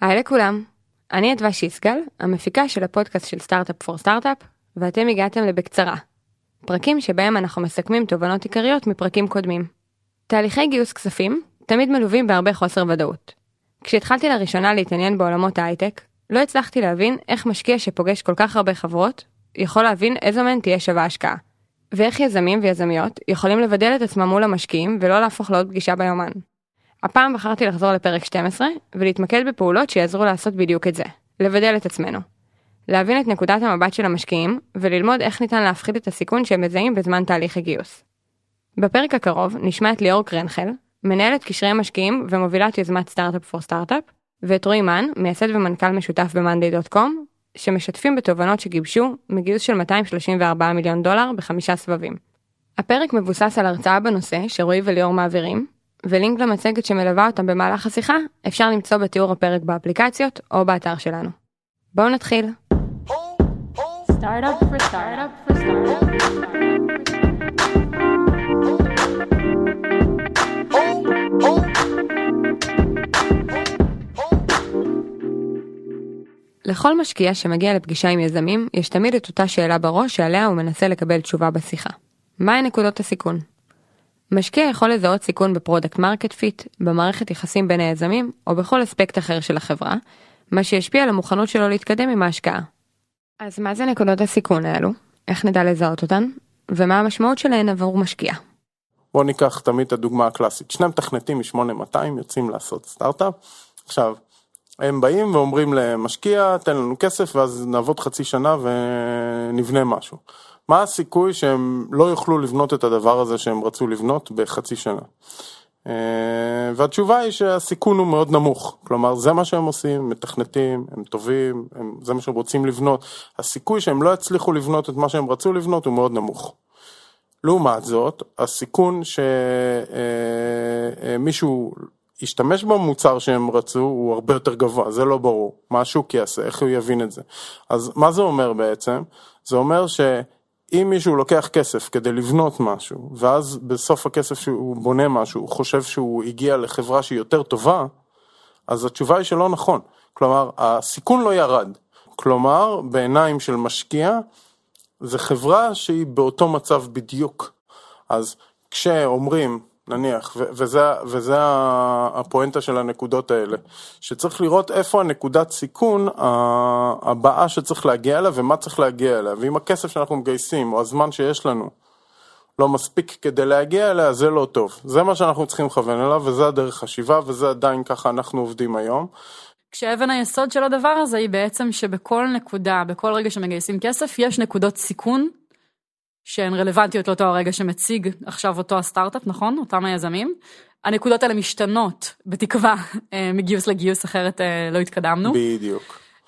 היי לכולם, אני אדווה שיסגל, המפיקה של הפודקאסט של סטארט-אפ פור סטארט-אפ, ואתם הגעתם לבקצרה. פרקים שבהם אנחנו מסכמים תובנות עיקריות מפרקים קודמים. תהליכי גיוס כספים תמיד מלווים בהרבה חוסר ודאות. כשהתחלתי לראשונה להתעניין בעולמות ההייטק, לא הצלחתי להבין איך משקיע שפוגש כל כך הרבה חברות, יכול להבין איזו מהן תהיה שווה השקעה. ואיך יזמים ויזמיות יכולים לבדל את עצמם מול המשקיעים ולא להפוך לעוד פגישה ביומן. הפעם בחרתי לחזור לפרק 12 ולהתמקד בפעולות שיעזרו לעשות בדיוק את זה, לבדל את עצמנו. להבין את נקודת המבט של המשקיעים וללמוד איך ניתן להפחית את הסיכון שהם מזהים בזמן תהליך הגיוס. בפרק הקרוב נשמע את ליאור קרנחל, מנהלת קשרי משקיעים ומובילת יוזמת סטארט-אפ פור סטארט-אפ, ואת רועי מן, מייסד ומנכ"ל משותף ב-monday.com, שמשתפים בתובנות שגיבשו מגיוס של 234 מיליון דולר בחמישה סבבים. הפרק מבוסס על הרצאה בנושא שרועי וליאור מעבירים, ולינק למצגת שמלווה אותם במהלך השיחה אפשר למצוא בתיאור הפרק באפליקציות או באתר שלנו. בואו נתחיל. Startup for startup for startup. לכל משקיע שמגיע לפגישה עם יזמים, יש תמיד את אותה שאלה בראש שעליה הוא מנסה לקבל תשובה בשיחה. מהי נקודות הסיכון? משקיע יכול לזהות סיכון ב product market fit, במערכת יחסים בין היזמים, או בכל אספקט אחר של החברה, מה שישפיע על המוכנות שלו להתקדם עם ההשקעה. אז מה זה נקודות הסיכון האלו? איך נדע לזהות אותן? ומה המשמעות שלהן עבור משקיע? בוא ניקח תמיד את הדוגמה הקלאסית, שני מתכנתים מ-8200 יוצאים לעשות סטארט-אפ, עכשיו הם באים ואומרים למשקיע תן לנו כסף ואז נעבוד חצי שנה ונבנה משהו. מה הסיכוי שהם לא יוכלו לבנות את הדבר הזה שהם רצו לבנות בחצי שנה? אה, והתשובה היא שהסיכון הוא מאוד נמוך, כלומר זה מה שהם עושים, מתכנתים, הם טובים, הם, זה מה שהם רוצים לבנות, הסיכוי שהם לא יצליחו לבנות את מה שהם רצו לבנות הוא מאוד נמוך. לעומת זאת, הסיכון שמישהו ישתמש במוצר שהם רצו הוא הרבה יותר גבוה, זה לא ברור, מה השוק יעשה, איך הוא יבין את זה. אז מה זה אומר בעצם? זה אומר שאם מישהו לוקח כסף כדי לבנות משהו, ואז בסוף הכסף שהוא בונה משהו, הוא חושב שהוא הגיע לחברה שהיא יותר טובה, אז התשובה היא שלא נכון. כלומר, הסיכון לא ירד. כלומר, בעיניים של משקיע, זה חברה שהיא באותו מצב בדיוק. אז כשאומרים, נניח, ו- וזה, וזה הפואנטה של הנקודות האלה, שצריך לראות איפה הנקודת סיכון הבאה שצריך להגיע אליה ומה צריך להגיע אליה, ואם הכסף שאנחנו מגייסים או הזמן שיש לנו לא מספיק כדי להגיע אליה, זה לא טוב. זה מה שאנחנו צריכים לכוון אליו וזה הדרך חשיבה וזה עדיין ככה אנחנו עובדים היום. כשאבן היסוד של הדבר הזה היא בעצם שבכל נקודה, בכל רגע שמגייסים כסף, יש נקודות סיכון שהן רלוונטיות לאותו הרגע שמציג עכשיו אותו הסטארט-אפ, נכון? אותם היזמים. הנקודות האלה משתנות, בתקווה, אה, מגיוס לגיוס, אחרת אה, לא התקדמנו. בדיוק.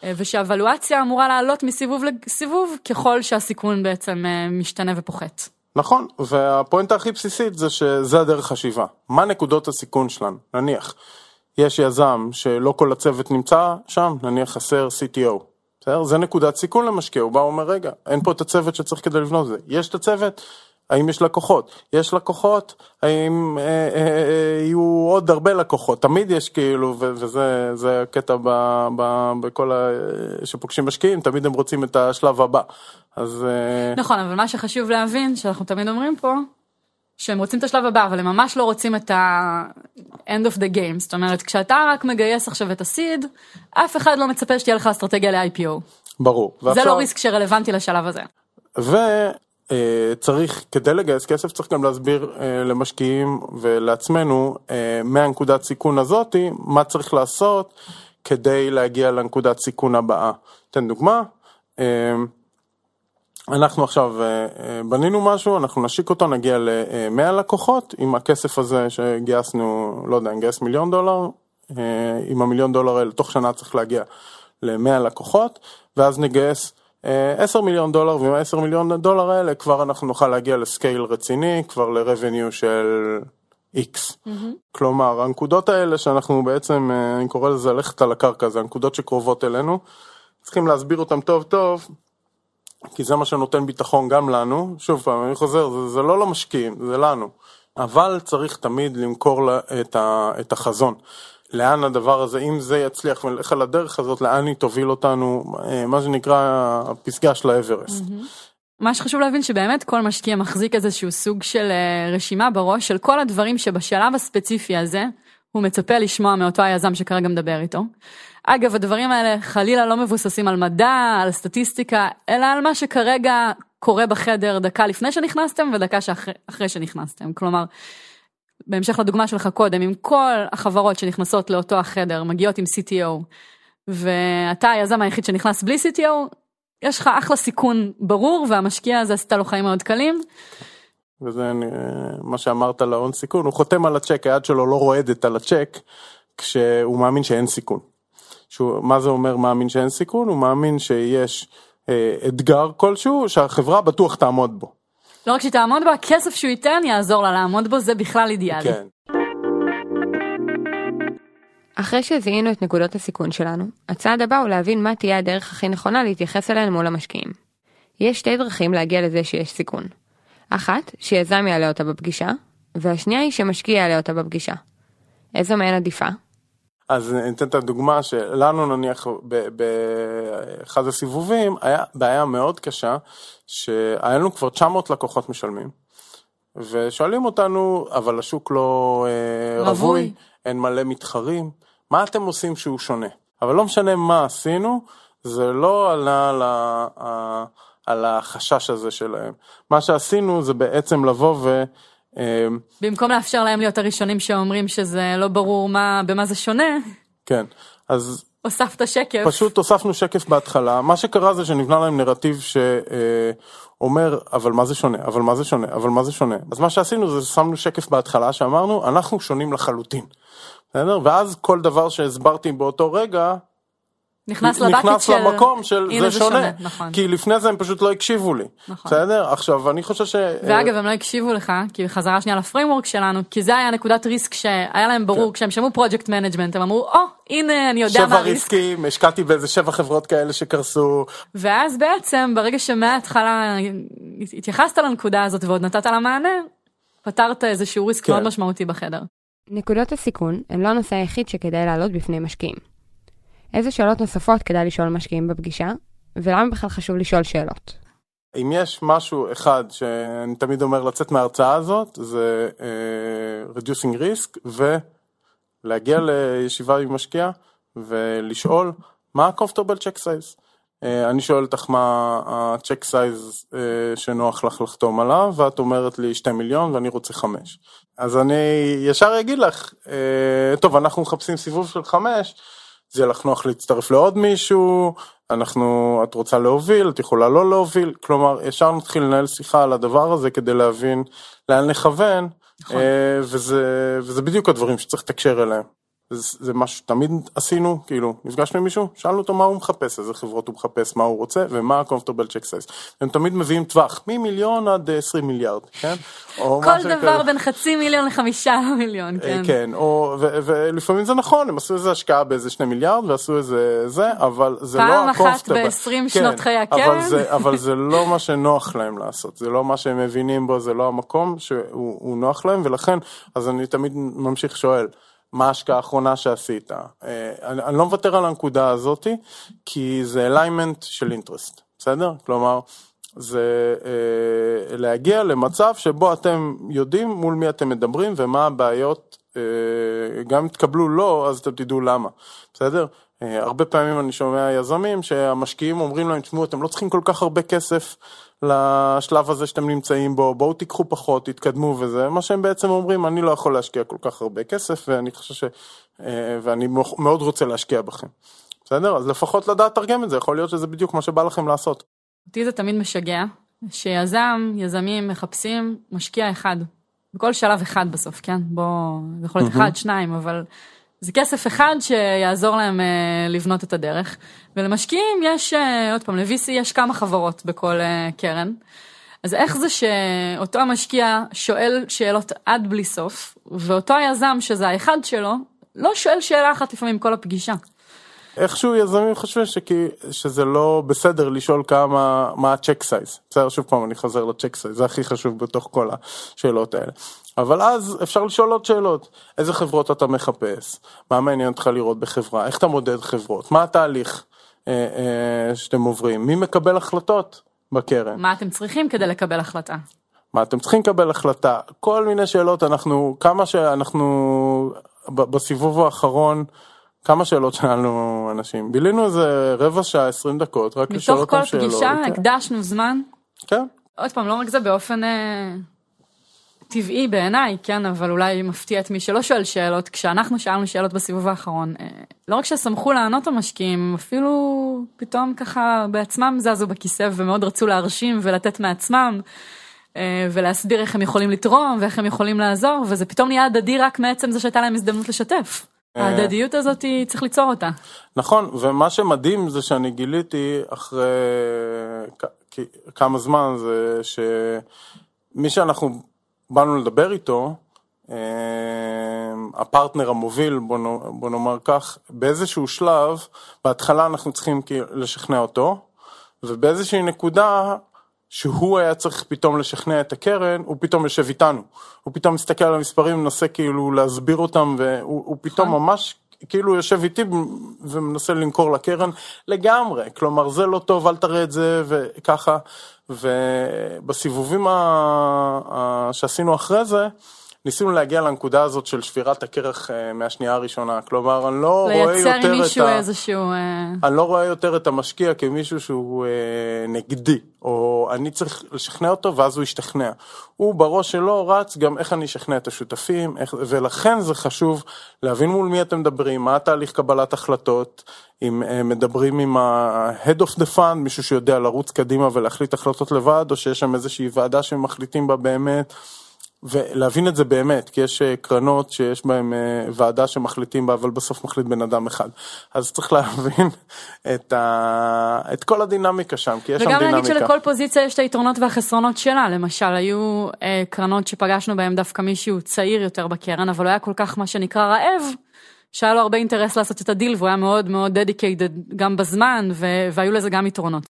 אה, ושהוולואציה אמורה לעלות מסיבוב לסיבוב ככל שהסיכון בעצם משתנה ופוחת. נכון, והפואנטה הכי בסיסית זה שזה הדרך חשיבה. מה נקודות הסיכון שלנו? נניח, יש יזם שלא כל הצוות נמצא שם, נניח חסר CTO. בסדר? זה נקודת סיכון למשקיע, הוא בא ואומר רגע, אין פה את הצוות שצריך כדי לבנות את זה. יש את הצוות, האם יש לקוחות? יש לקוחות, האם אה, אה, אה, יהיו עוד הרבה לקוחות? תמיד יש כאילו, וזה הקטע בכל ה... שפוגשים משקיעים, תמיד הם רוצים את השלב הבא. אז... אה... נכון, אבל מה שחשוב להבין, שאנחנו תמיד אומרים פה, שהם רוצים את השלב הבא, אבל הם ממש לא רוצים את ה-end of the game. זאת אומרת, כשאתה רק מגייס עכשיו את הסיד, אף אחד לא מצפה שתהיה לך אסטרטגיה ל-IPO. ברור. זה ועכשיו... לא ריסק שרלוונטי לשלב הזה. וצריך, אה, כדי לגייס כסף, צריך גם להסביר אה, למשקיעים ולעצמנו, אה, מהנקודת סיכון הזאתי, מה צריך לעשות כדי להגיע לנקודת סיכון הבאה. אתן דוגמה. אנחנו עכשיו אה, אה, בנינו משהו, אנחנו נשיק אותו, נגיע ל-100 לקוחות, עם הכסף הזה שגייסנו, לא יודע, נגייס מיליון דולר, אה, עם המיליון דולר האלה, תוך שנה צריך להגיע ל-100 לקוחות, ואז נגייס 10 מיליון דולר, ועם ה-10 מיליון דולר האלה כבר אנחנו נוכל להגיע לסקייל רציני, כבר ל-revenue של X. Mm-hmm. כלומר, הנקודות האלה שאנחנו בעצם, אני קורא לזה ללכת על הקרקע, זה הנקודות שקרובות אלינו, צריכים להסביר אותם טוב טוב. כי זה מה שנותן ביטחון גם לנו, שוב פעם, אני חוזר, זה, זה לא למשקיעים, זה לנו, אבל צריך תמיד למכור לה את, ה, את החזון. לאן הדבר הזה, אם זה יצליח ונלך על הדרך הזאת, לאן היא תוביל אותנו, אה, מה שנקרא הפסגה של האברסט. מה שחשוב להבין שבאמת כל משקיע מחזיק איזשהו סוג של אה, רשימה בראש של כל הדברים שבשלב הספציפי הזה הוא מצפה לשמוע מאותו היזם שכרגע מדבר איתו. אגב, הדברים האלה חלילה לא מבוססים על מדע, על סטטיסטיקה, אלא על מה שכרגע קורה בחדר דקה לפני שנכנסתם ודקה שאחרי שנכנסתם. כלומר, בהמשך לדוגמה שלך קודם, אם כל החברות שנכנסות לאותו החדר מגיעות עם CTO, ואתה היזם היחיד שנכנס בלי CTO, יש לך אחלה סיכון ברור, והמשקיע הזה עשתה לו חיים מאוד קלים. וזה מה שאמרת להון סיכון, הוא חותם על הצ'ק, היד שלו לא רועדת על הצ'ק, כשהוא מאמין שאין סיכון. שהוא, מה זה אומר מאמין שאין סיכון? הוא מאמין שיש אה, אתגר כלשהו שהחברה בטוח תעמוד בו. לא רק שתעמוד בו, הכסף שהוא ייתן יעזור לה לעמוד בו, זה בכלל אידיאלי. כן. אחרי שזיהינו את נקודות הסיכון שלנו, הצעד הבא הוא להבין מה תהיה הדרך הכי נכונה להתייחס אליהן מול המשקיעים. יש שתי דרכים להגיע לזה שיש סיכון. אחת, שיזם יעלה אותה בפגישה, והשנייה היא שמשקיע יעלה אותה בפגישה. איזו מהן עדיפה? אז אני אתן את הדוגמה שלנו נניח באחד הסיבובים היה בעיה מאוד קשה שהיה לנו כבר 900 לקוחות משלמים ושואלים אותנו אבל השוק לא אה, רווי, רווי אין מלא מתחרים מה אתם עושים שהוא שונה? אבל לא משנה מה עשינו זה לא עלה על, ה, על החשש הזה שלהם. מה שעשינו זה בעצם לבוא ו... אמ, במקום לאפשר להם להיות הראשונים שאומרים שזה לא ברור מה, במה זה שונה. כן, אז... הוספת שקף. פשוט הוספנו שקף בהתחלה, מה שקרה זה שנבנה להם נרטיב שאומר אבל מה זה שונה, אבל מה זה שונה, אבל מה זה שונה. אז מה שעשינו זה שמנו שקף בהתחלה שאמרנו אנחנו שונים לחלוטין. בסדר? ואז כל דבר שהסברתי באותו רגע נכנס לבקט נכנס של... למקום של זה, זה שונה, שונה נכון. כי לפני זה הם פשוט לא הקשיבו לי, נכון. בסדר? עכשיו אני חושב ש... ואגב הם לא הקשיבו לך, כי בחזרה שנייה ל framework שלנו, כי זה היה נקודת risk שהיה להם ברור, כן. כשהם שמעו project management הם אמרו, או, oh, הנה אני יודע מה ה risk. שבע ריסקים, השקעתי באיזה שבע חברות כאלה שקרסו. ואז בעצם ברגע שמההתחלה התייחסת לנקודה הזאת ועוד נתת לה מענה, פתרת איזשהו risk כן. מאוד משמעותי בחדר. נקודות הסיכון הן לא הנושא היחיד שכדאי להעלות בפני משקיעים. איזה שאלות נוספות כדאי לשאול משקיעים בפגישה, ולמה בכלל חשוב לשאול שאלות? אם יש משהו אחד שאני תמיד אומר לצאת מההרצאה הזאת, זה uh, reducing risk ולהגיע לישיבה עם משקיע ולשאול מה ה-comfortable check size. Uh, אני שואל אותך מה ה-check size uh, שנוח לך לחתום עליו, ואת אומרת לי 2 מיליון ואני רוצה 5. אז אני ישר אגיד לך, uh, טוב אנחנו מחפשים סיבוב של 5, זה לך נוח להצטרף לעוד מישהו, אנחנו, את רוצה להוביל, את יכולה לא להוביל, כלומר ישר נתחיל לנהל שיחה על הדבר הזה כדי להבין לאן לכוון, נכון. אה, וזה, וזה בדיוק הדברים שצריך לתקשר אליהם. זה משהו שתמיד עשינו, כאילו, נפגשנו עם מישהו, שאלנו אותו מה הוא מחפש, איזה חברות הוא מחפש, מה הוא רוצה ומה ה-comfortable check size. הם תמיד מביאים טווח, ממיליון עד 20 מיליארד, כן? כל דבר כזה. בין חצי מיליון לחמישה מיליון, אה, כן. כן, או, ו, ולפעמים זה נכון, הם עשו איזה השקעה באיזה שני מיליארד ועשו איזה זה, אבל זה לא ה-comfortable. פעם אחת ב-20 כן, שנות חיי הקרן. אבל זה, אבל זה לא מה שנוח להם לעשות, זה לא מה שהם מבינים בו, זה לא המקום שהוא נוח להם, ולכן, אז אני תמיד ממשיך שואל. מה ההשקעה האחרונה שעשית. אה, אני, אני לא מוותר על הנקודה הזאתי, כי זה אליימנט של אינטרסט, בסדר? כלומר, זה אה, להגיע למצב שבו אתם יודעים מול מי אתם מדברים ומה הבעיות, אה, גם אם תקבלו לא, אז אתם תדעו למה, בסדר? אה, הרבה פעמים אני שומע יזמים שהמשקיעים אומרים להם, תשמעו, אתם לא צריכים כל כך הרבה כסף לשלב הזה שאתם נמצאים בו, בואו תיקחו פחות, תתקדמו וזה, מה שהם בעצם אומרים, אני לא יכול להשקיע כל כך הרבה כסף ואני חושב ש... אה, ואני מאוד רוצה להשקיע בכם. בסדר? אז לפחות לדעת לתרגם את זה, יכול להיות שזה בדיוק מה שבא לכם לעשות. אותי זה תמיד משגע, שיזם, יזמים מחפשים משקיע אחד. בכל שלב אחד בסוף, כן? בוא, זה יכול להיות אחד, שניים, אבל זה כסף אחד שיעזור להם אה, לבנות את הדרך. ולמשקיעים יש, אה, עוד פעם, ל-VC יש כמה חברות בכל אה, קרן. אז איך זה שאותו המשקיע שואל שאלות עד בלי סוף, ואותו היזם שזה האחד שלו, לא שואל שאלה אחת לפעמים כל הפגישה. איכשהו יזמים חושבים שכי, שזה לא בסדר לשאול כמה, מה ה check size. בסדר, שוב פעם אני חוזר ל check size, זה הכי חשוב בתוך כל השאלות האלה. אבל אז אפשר לשאול עוד שאלות, איזה חברות אתה מחפש, מה מעניין אותך לראות בחברה, איך אתה מודד חברות, מה התהליך אה, אה, שאתם עוברים, מי מקבל החלטות בקרן, מה אתם צריכים כדי לקבל החלטה? מה אתם צריכים לקבל החלטה, כל מיני שאלות, אנחנו, כמה שאנחנו, בסיבוב האחרון, כמה שאלות שאלנו אנשים, בילינו איזה רבע שעה, 20 דקות, רק לשאול מתוך אותם כל שאלות. פגישה כן, הקדשנו זמן. כן, עוד פעם, לא רק זה באופן אה, טבעי בעיניי, כן, אבל אולי מפתיע את מי שלא שואל שאלות. כשאנחנו שאלנו שאלות בסיבוב האחרון, אה, לא רק ששמחו לענות המשקיעים, אפילו פתאום ככה בעצמם זזו בכיסא ומאוד רצו להרשים ולתת מעצמם. אה, ולהסביר איך הם יכולים לתרום ואיך הם יכולים לעזור וזה פתאום נהיה הדדי רק מעצם זה שהייתה להם הזדמנות לשתף. אה. ההדדיות הזאת היא צריך ליצור אותה. נכון, ומה שמדהים זה שאני גיליתי אחרי כמה זמן זה שמי שאנחנו באנו לדבר איתו, אה, הפרטנר המוביל, בוא, נאמר כך, באיזשהו שלב, בהתחלה אנחנו צריכים לשכנע אותו, ובאיזושהי נקודה שהוא היה צריך פתאום לשכנע את הקרן, הוא פתאום יושב איתנו. הוא פתאום מסתכל על המספרים, מנסה כאילו להסביר אותם, והוא הוא פתאום ממש כאילו יושב איתי ומנסה למכור לקרן לגמרי. כלומר, זה לא טוב, אל תראה את זה, וככה. ובסיבובים ה... ה... שעשינו אחרי זה, ניסינו להגיע לנקודה הזאת של שבירת הקרח אה, מהשנייה הראשונה. כלומר, אני לא רואה לייצר יותר את מישהו ה... איזשהו... אה, אני לא רואה יותר את המשקיע כמישהו שהוא אה, נגדי, או אני צריך לשכנע אותו ואז הוא ישתכנע. הוא בראש שלו רץ גם איך אני אשכנע את השותפים, איך, ולכן זה חשוב להבין מול מי אתם מדברים, מה התהליך קבלת החלטות, אם מדברים עם ה-head of the fund, מישהו שיודע לרוץ קדימה ולהחליט החלטות לבד, או שיש שם איזושהי ועדה שמחליטים בה באמת. ולהבין את זה באמת, כי יש אה, קרנות שיש בהן אה, ועדה שמחליטים בה, אבל בסוף מחליט בן אדם אחד. אז צריך להבין את, ה... את כל הדינמיקה שם, כי יש שם וגם דינמיקה. להגיד שלכל פוזיציה יש את היתרונות והחסרונות שלה, למשל היו אה, קרנות שפגשנו בהן דווקא מישהו צעיר יותר בקרן, אבל הוא היה כל כך מה שנקרא רעב, שהיה לו הרבה אינטרס לעשות את הדיל והוא היה מאוד מאוד dedicated גם בזמן ו- והיו לזה גם יתרונות.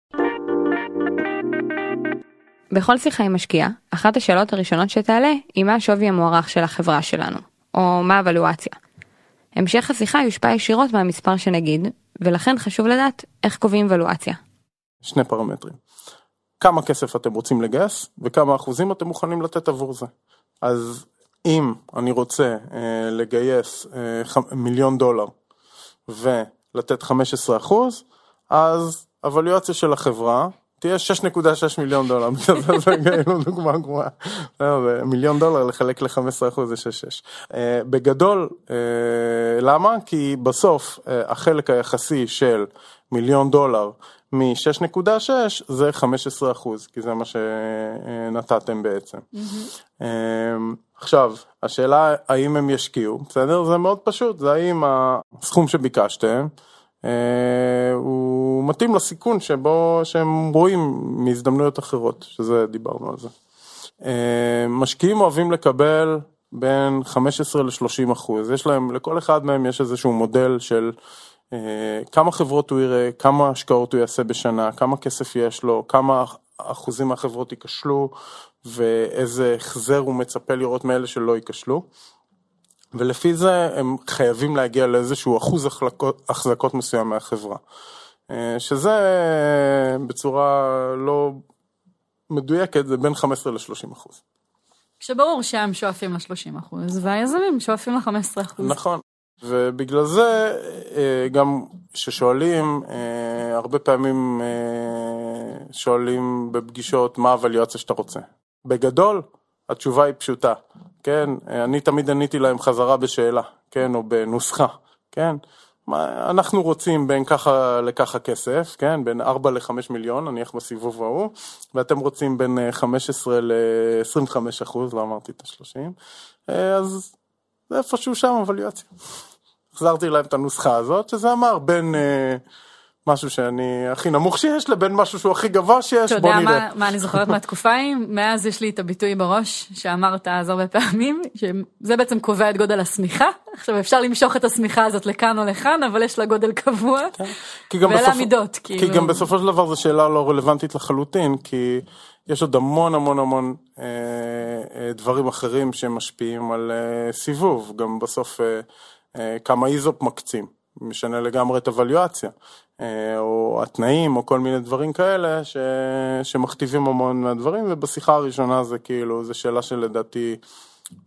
בכל שיחה עם משקיע, אחת השאלות הראשונות שתעלה היא מה השווי המוערך של החברה שלנו, או מה הוולואציה. המשך השיחה יושפע ישירות מהמספר שנגיד, ולכן חשוב לדעת איך קובעים וולואציה. שני פרמטרים. כמה כסף אתם רוצים לגייס וכמה אחוזים אתם מוכנים לתת עבור זה. אז אם אני רוצה אה, לגייס אה, ח- מיליון דולר ולתת 15 אחוז, אז הוולואציה של החברה תהיה 6.6 מיליון דולר, כאילו דוגמה גרועה. מיליון דולר לחלק ל-15 אחוז זה 6.6. אה, בגדול, אה, למה? כי בסוף אה, החלק היחסי של מיליון דולר מ-6.6 זה 15 אחוז, כי זה מה שנתתם בעצם. עכשיו, השאלה האם הם ישקיעו, בסדר? זה מאוד פשוט, זה האם הסכום שביקשתם הוא מתאים לסיכון שבו שהם רואים מהזדמנויות אחרות, שזה דיברנו על זה. אה, משקיעים אוהבים לקבל בין 15 ל-30 אחוז, יש להם, לכל אחד מהם יש איזשהו מודל של אה, כמה חברות הוא יראה, כמה השקעות הוא יעשה בשנה, כמה כסף יש לו, כמה אחוזים מהחברות ייכשלו ואיזה החזר הוא מצפה לראות מאלה שלא ייכשלו. ולפי זה הם חייבים להגיע לאיזשהו אחוז החלקות, החזקות מסוים מהחברה. אה, שזה אה, בצורה לא מדויקת, זה בין 15 ל-30 אחוז. כשברור שהם שואפים ל-30 אחוז והיזמים שואפים ל-15 אחוז. נכון. ובגלל זה אה, גם כששואלים, הרבה פעמים שואלים בפגישות מה הווליואציה שאתה רוצה. בגדול, התשובה היא פשוטה, כן? אני תמיד עניתי להם חזרה בשאלה, כן? או בנוסחה, כן? אנחנו רוצים בין ככה לככה כסף, כן? בין 4 ל-5 מיליון, נניח בסיבוב ההוא, ואתם רוצים בין 15 ל-25 אחוז, לא אמרתי את ה-30, אז זה איפשהו שם אבליואציה. החזרתי להם את הנוסחה הזאת, שזה אמר בין משהו שאני הכי נמוך שיש לבין משהו שהוא הכי גבוה שיש, אתה בוא יודע נראה. מה, מה אני זוכרת מהתקופה ההיא? מאז יש לי את הביטוי בראש שאמרת אז הרבה פעמים, שזה בעצם קובע את גודל השמיכה. עכשיו אפשר למשוך את השמיכה הזאת לכאן או לכאן, אבל יש לה גודל קבוע. גם ואלה המידות, כי כאילו. גם בסופו של דבר זו שאלה לא רלוונטית לחלוטין, כי יש עוד המון המון המון אה, אה, דברים אחרים שמשפיעים על אה, סיבוב, גם בסוף כמה איזופ מקצים, משנה לגמרי את הוואליואציה, אה, או התנאים, או כל מיני דברים כאלה ש, שמכתיבים המון מהדברים, ובשיחה הראשונה זה כאילו, זו שאלה שלדעתי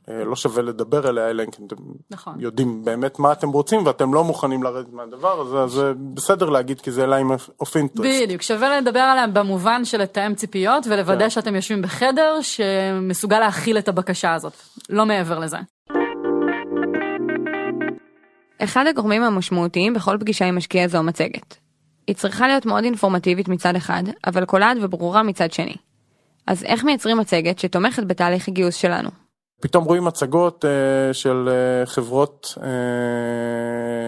אה, לא שווה לדבר עליה, אלא אם כן אתם נכון. יודעים באמת מה אתם רוצים ואתם לא מוכנים לרדת מהדבר הזה, אז זה בסדר להגיד כי זה ליים אוף אינטרסט. בדיוק, שווה לדבר עליה במובן של לתאם ציפיות ולוודא כן. שאתם יושבים בחדר שמסוגל להכיל את הבקשה הזאת, לא מעבר לזה. אחד הגורמים המשמעותיים בכל פגישה עם משקיע זו המצגת. היא צריכה להיות מאוד אינפורמטיבית מצד אחד, אבל קולעת וברורה מצד שני. אז איך מייצרים מצגת שתומכת בתהליך הגיוס שלנו? פתאום רואים מצגות uh, של uh, חברות uh,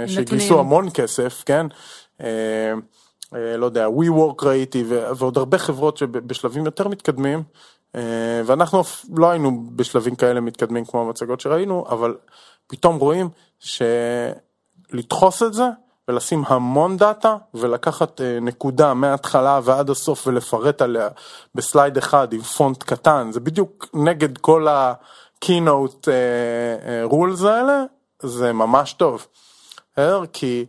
שגייסו. המון כסף, כן? Uh, uh, לא יודע, WeWork ראיתי ו- ועוד הרבה חברות שבשלבים יותר מתקדמים, uh, ואנחנו לא היינו בשלבים כאלה מתקדמים כמו המצגות שראינו, אבל פתאום רואים שלדחוס את זה ולשים המון דאטה ולקחת uh, נקודה מההתחלה ועד הסוף ולפרט עליה בסלייד אחד עם פונט קטן, זה בדיוק נגד כל ה... keynote uh, uh, rules האלה, זה ממש טוב. כי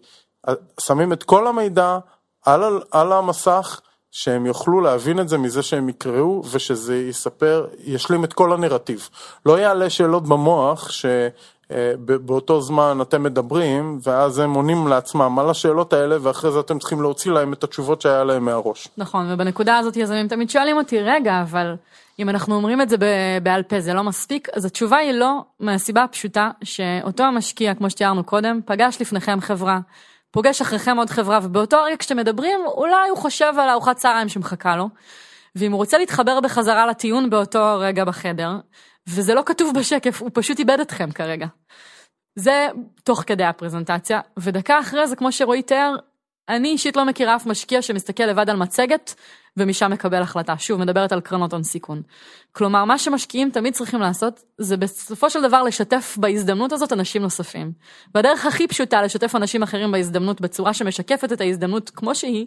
שמים את כל המידע על, על המסך, שהם יוכלו להבין את זה מזה שהם יקראו, ושזה יספר, ישלים את כל הנרטיב. לא יעלה שאלות במוח, שבאותו זמן אתם מדברים, ואז הם עונים לעצמם על השאלות האלה, ואחרי זה אתם צריכים להוציא להם את התשובות שהיה להם מהראש. נכון, ובנקודה הזאת יזמים תמיד שואלים אותי, רגע, אבל אם אנחנו אומרים את זה בעל פה, זה לא מספיק? אז התשובה היא לא, מהסיבה הפשוטה שאותו המשקיע, כמו שתיארנו קודם, פגש לפניכם חברה, פוגש אחריכם עוד חברה, ובאותו רגע כשאתם מדברים, אולי הוא חושב על ארוחת צהריים שמחכה לו, ואם הוא רוצה להתחבר בחזרה לטיעון באותו רגע בחדר, וזה לא כתוב בשקף, הוא פשוט איבד אתכם כרגע. זה תוך כדי הפרזנטציה, ודקה אחרי זה, כמו שרועי תיאר, אני אישית לא מכירה אף משקיע שמסתכל לבד על מצגת ומשם מקבל החלטה. שוב, מדברת על קרנות הון סיכון. כלומר, מה שמשקיעים תמיד צריכים לעשות, זה בסופו של דבר לשתף בהזדמנות הזאת אנשים נוספים. והדרך הכי פשוטה לשתף אנשים אחרים בהזדמנות בצורה שמשקפת את ההזדמנות כמו שהיא,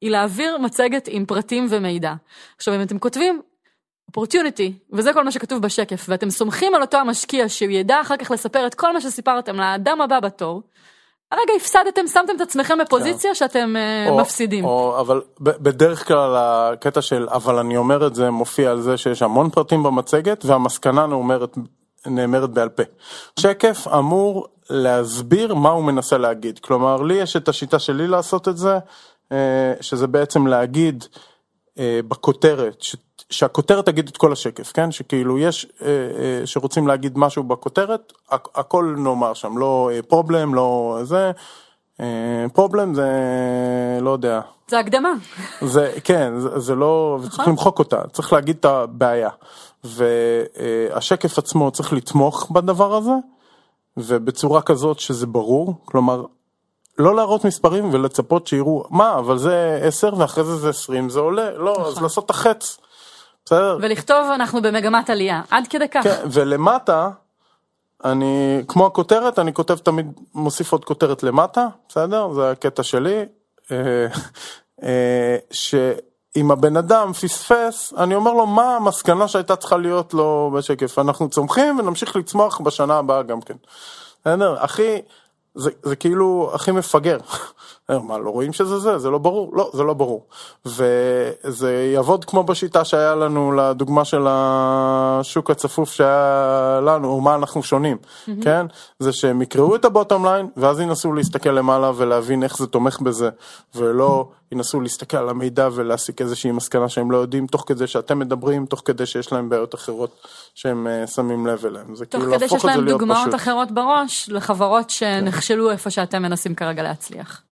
היא להעביר מצגת עם פרטים ומידע. עכשיו, אם אתם כותבים opportunity, וזה כל מה שכתוב בשקף, ואתם סומכים על אותו המשקיע שהוא ידע אחר כך לספר את כל מה שסיפרתם לאדם הבא בתור, הרגע הפסדתם, שמתם את עצמכם בפוזיציה שאתם אה, או- מפסידים. או, אבל בדרך כלל הקטע של אבל אני אומר את זה מופיע על זה שיש המון פרטים במצגת והמסקנה נאמרת, נאמרת בעל פה. שקף אמור להסביר מה הוא מנסה להגיד. כלומר, לי יש את השיטה שלי לעשות את זה, אה, שזה בעצם להגיד אה, בכותרת, ש- שהכותרת תגיד את כל השקף, כן? שכאילו יש, אה, אה, שרוצים להגיד משהו בכותרת, הכ- הכל נאמר שם, לא פרובלם, לא זה. פרובלם זה, לא יודע, זה הקדמה. זה כן זה, זה לא צריך למחוק אותה צריך להגיד את הבעיה והשקף עצמו צריך לתמוך בדבר הזה ובצורה כזאת שזה ברור כלומר לא להראות מספרים ולצפות שיראו מה אבל זה 10 ואחרי זה זה 20 זה עולה לא אז לעשות את החץ. בסדר ולכתוב אנחנו במגמת עלייה, עד כדי כך. כן, ולמטה, אני, כמו הכותרת, אני כותב תמיד, מוסיף עוד כותרת למטה, בסדר? זה הקטע שלי. אה, אה, שאם הבן אדם פספס, אני אומר לו מה המסקנה שהייתה צריכה להיות לו בשקף. אנחנו צומחים ונמשיך לצמוח בשנה הבאה גם כן. בסדר? הכי, זה, זה כאילו הכי מפגר. מה, לא רואים שזה זה? זה לא ברור? לא, זה לא ברור. וזה יעבוד כמו בשיטה שהיה לנו לדוגמה של השוק הצפוף שהיה לנו, או מה אנחנו שונים, mm-hmm. כן? זה שהם יקראו את הבוטום ליין, ואז ינסו להסתכל למעלה ולהבין איך זה תומך בזה, ולא ינסו להסתכל על המידע ולהסיק איזושהי מסקנה שהם לא יודעים, תוך כדי שאתם מדברים, תוך כדי שיש להם בעיות אחרות שהם uh, שמים לב אליהם. זה תוך כאילו כדי להפוך שיש את זה להם להיות דוגמאות פשוט. אחרות בראש לחברות שנכשלו איפה שאתם מנסים כרגע להצליח.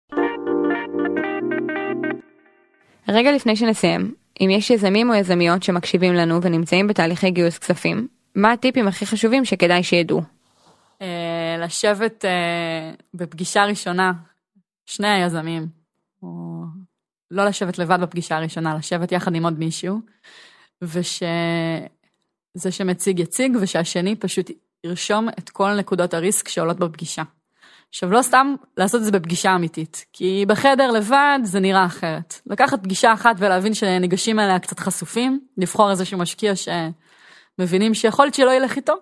רגע לפני שנסיים, אם יש יזמים או יזמיות שמקשיבים לנו ונמצאים בתהליכי גיוס כספים, מה הטיפים הכי חשובים שכדאי שידעו? אה, לשבת אה, בפגישה ראשונה, שני היזמים, או לא לשבת לבד בפגישה הראשונה, לשבת יחד עם עוד מישהו, ושזה שמציג יציג, ושהשני פשוט ירשום את כל נקודות הריסק שעולות בפגישה. עכשיו, לא סתם לעשות את זה בפגישה אמיתית, כי בחדר לבד זה נראה אחרת. לקחת פגישה אחת ולהבין שניגשים אליה קצת חשופים, לבחור איזשהו משקיע שמבינים שיכול להיות שלא ילך איתו,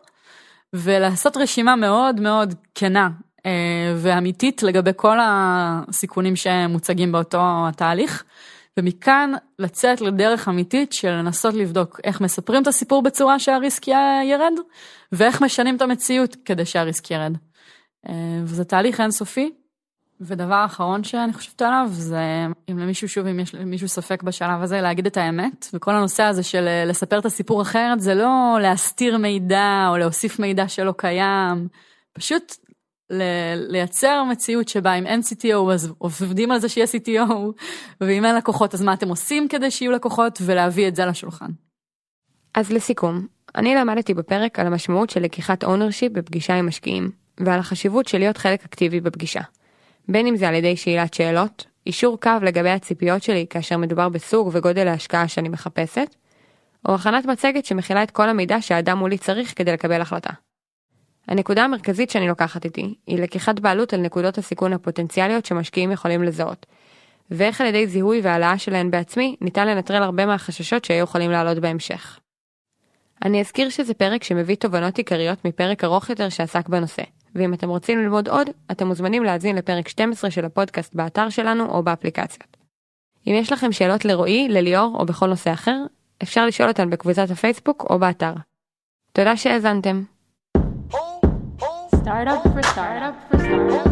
ולעשות רשימה מאוד מאוד כנה אה, ואמיתית לגבי כל הסיכונים שמוצגים באותו התהליך, ומכאן לצאת לדרך אמיתית של לנסות לבדוק איך מספרים את הסיפור בצורה שהריסק ירד, ואיך משנים את המציאות כדי שהריסק ירד. אה, וזה תהליך אינסופי. ודבר אחרון שאני חושבת עליו זה אם למישהו שוב אם יש למישהו ספק בשלב הזה להגיד את האמת וכל הנושא הזה של אה, לספר את הסיפור אחרת זה לא להסתיר מידע או להוסיף מידע שלא קיים פשוט לייצר מציאות שבה אם אין CTO אז עובדים על זה שיהיה CTO ואם אין לקוחות אז מה אתם עושים כדי שיהיו לקוחות ולהביא את זה לשולחן. אז לסיכום אני למדתי בפרק על המשמעות של לקיחת ownership בפגישה עם משקיעים ועל החשיבות של להיות חלק אקטיבי בפגישה. בין אם זה על ידי שאלת שאלות, אישור קו לגבי הציפיות שלי כאשר מדובר בסוג וגודל ההשקעה שאני מחפשת, או הכנת מצגת שמכילה את כל המידע שהאדם מולי צריך כדי לקבל החלטה. הנקודה המרכזית שאני לוקחת איתי היא לקיחת בעלות על נקודות הסיכון הפוטנציאליות שמשקיעים יכולים לזהות, ואיך על ידי זיהוי והעלאה שלהן בעצמי ניתן לנטרל הרבה מהחששות שהיו יכולים לעלות בהמשך. אני אזכיר שזה פרק שמביא תובנות עיקריות מפרק ארוך יותר שעסק בנושא, ואם אתם רוצים ללמוד עוד, אתם מוזמנים להאזין לפרק 12 של הפודקאסט באתר שלנו או באפליקציות. אם יש לכם שאלות לרועי, לליאור או בכל נושא אחר, אפשר לשאול אותן בקבוצת הפייסבוק או באתר. תודה שהאזנתם. Startup for startup for startup.